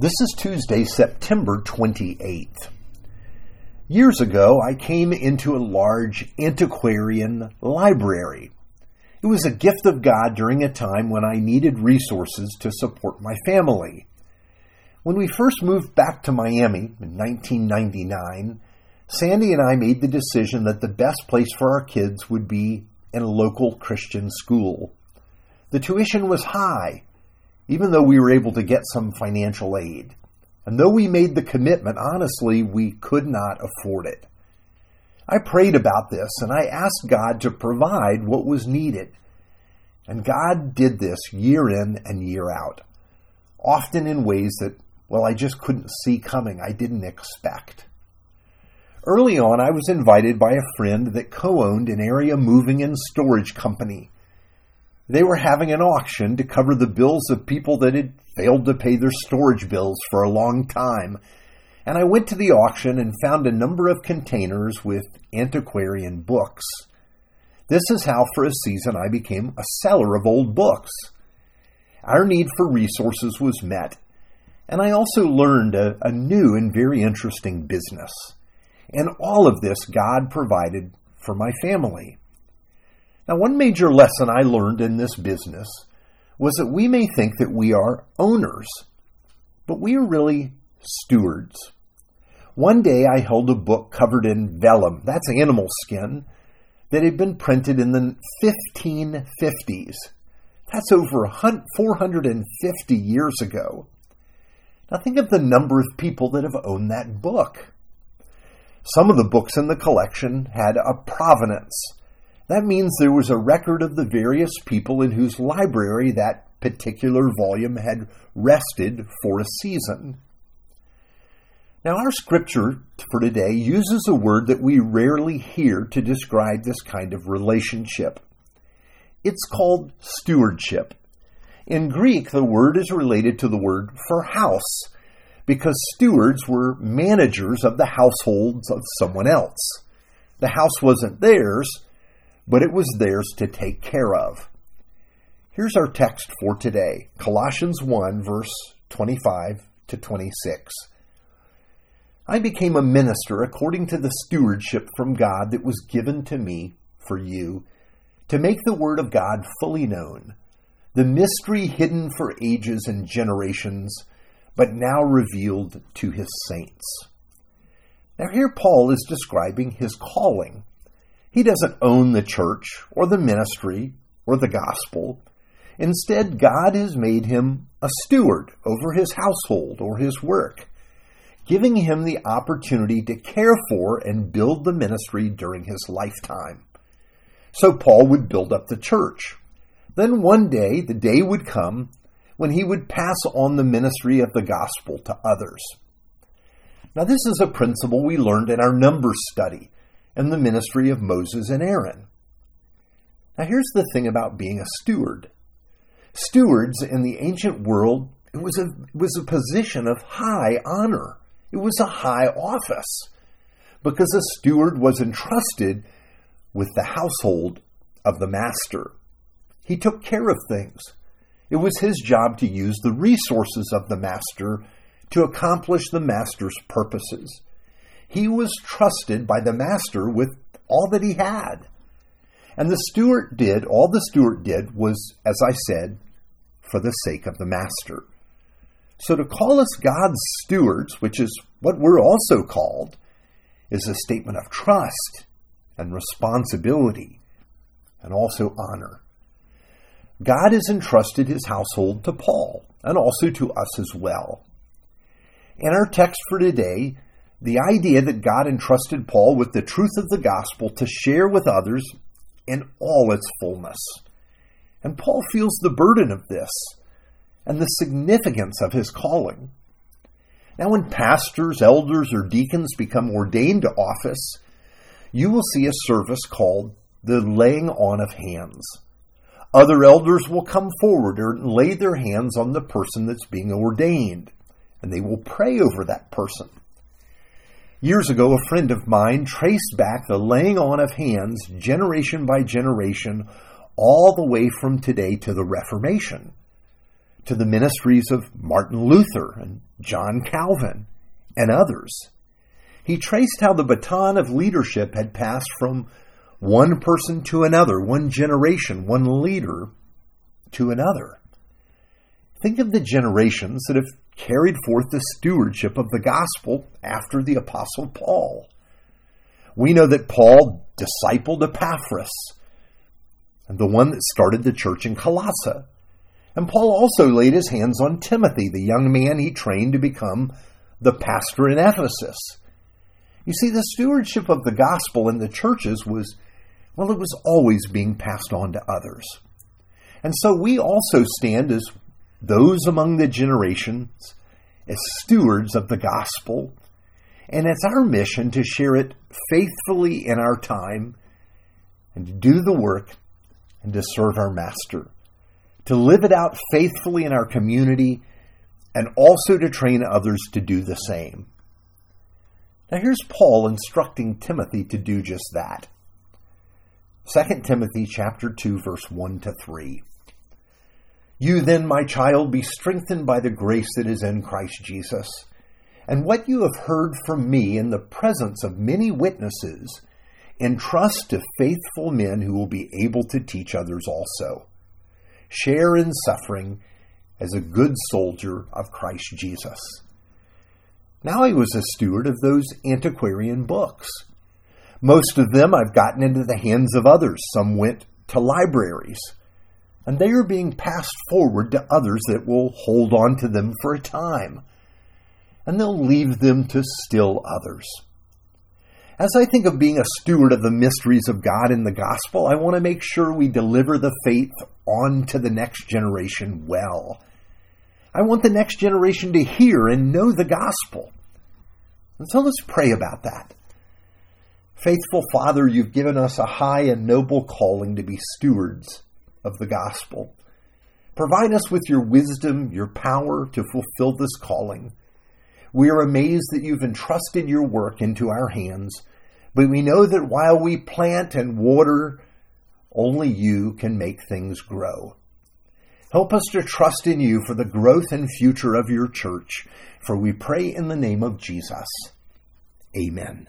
This is Tuesday, September 28th. Years ago, I came into a large antiquarian library. It was a gift of God during a time when I needed resources to support my family. When we first moved back to Miami in 1999, Sandy and I made the decision that the best place for our kids would be in a local Christian school. The tuition was high, even though we were able to get some financial aid. And though we made the commitment, honestly, we could not afford it. I prayed about this and I asked God to provide what was needed. And God did this year in and year out, often in ways that, well, I just couldn't see coming. I didn't expect. Early on, I was invited by a friend that co owned an area moving and storage company they were having an auction to cover the bills of people that had failed to pay their storage bills for a long time. And I went to the auction and found a number of containers with antiquarian books. This is how, for a season, I became a seller of old books. Our need for resources was met, and I also learned a, a new and very interesting business. And all of this God provided for my family. Now, one major lesson I learned in this business was that we may think that we are owners, but we are really stewards. One day I held a book covered in vellum, that's animal skin, that had been printed in the 1550s. That's over 450 years ago. Now think of the number of people that have owned that book. Some of the books in the collection had a provenance that means there was a record of the various people in whose library that particular volume had rested for a season. Now, our scripture for today uses a word that we rarely hear to describe this kind of relationship. It's called stewardship. In Greek, the word is related to the word for house, because stewards were managers of the households of someone else. The house wasn't theirs, but it was theirs to take care of. Here's our text for today Colossians 1, verse 25 to 26. I became a minister according to the stewardship from God that was given to me for you, to make the word of God fully known, the mystery hidden for ages and generations, but now revealed to his saints. Now, here Paul is describing his calling he doesn't own the church or the ministry or the gospel. Instead, God has made him a steward over his household or his work, giving him the opportunity to care for and build the ministry during his lifetime. So Paul would build up the church. Then one day, the day would come when he would pass on the ministry of the gospel to others. Now, this is a principle we learned in our Numbers study and the ministry of Moses and Aaron. Now, here's the thing about being a steward stewards in the ancient world, it was a, it was a position of high honor, it was a high office because a steward was entrusted with the household of the master. He took care of things. It was his job to use the resources of the master to accomplish the master's purposes. He was trusted by the master with all that he had. And the steward did, all the steward did was, as I said, for the sake of the master. So to call us God's stewards, which is what we're also called, is a statement of trust and responsibility and also honor. God has entrusted his household to Paul and also to us as well. In our text for today, the idea that God entrusted Paul with the truth of the gospel to share with others in all its fullness. And Paul feels the burden of this and the significance of his calling. Now, when pastors, elders, or deacons become ordained to office, you will see a service called the laying on of hands. Other elders will come forward and lay their hands on the person that's being ordained, and they will pray over that person. Years ago, a friend of mine traced back the laying on of hands generation by generation all the way from today to the Reformation. to the ministries of Martin Luther and John Calvin and others. He traced how the baton of leadership had passed from one person to another, one generation, one leader to another. Think of the generations that have carried forth the stewardship of the gospel after the Apostle Paul. We know that Paul discipled Epaphras, the one that started the church in Colossae. And Paul also laid his hands on Timothy, the young man he trained to become the pastor in Ephesus. You see, the stewardship of the gospel in the churches was, well, it was always being passed on to others. And so we also stand as those among the generations, as stewards of the gospel. And it's our mission to share it faithfully in our time and to do the work and to serve our master, to live it out faithfully in our community and also to train others to do the same. Now here's Paul instructing Timothy to do just that. 2 Timothy chapter 2 verse 1 to 3. You then, my child, be strengthened by the grace that is in Christ Jesus. And what you have heard from me in the presence of many witnesses, entrust to faithful men who will be able to teach others also. Share in suffering as a good soldier of Christ Jesus. Now I was a steward of those antiquarian books. Most of them I've gotten into the hands of others. Some went to libraries. And they are being passed forward to others that will hold on to them for a time. And they'll leave them to still others. As I think of being a steward of the mysteries of God in the gospel, I want to make sure we deliver the faith on to the next generation well. I want the next generation to hear and know the gospel. And so let's pray about that. Faithful Father, you've given us a high and noble calling to be stewards of the gospel. Provide us with your wisdom, your power to fulfill this calling. We are amazed that you've entrusted your work into our hands, but we know that while we plant and water, only you can make things grow. Help us to trust in you for the growth and future of your church, for we pray in the name of Jesus. Amen.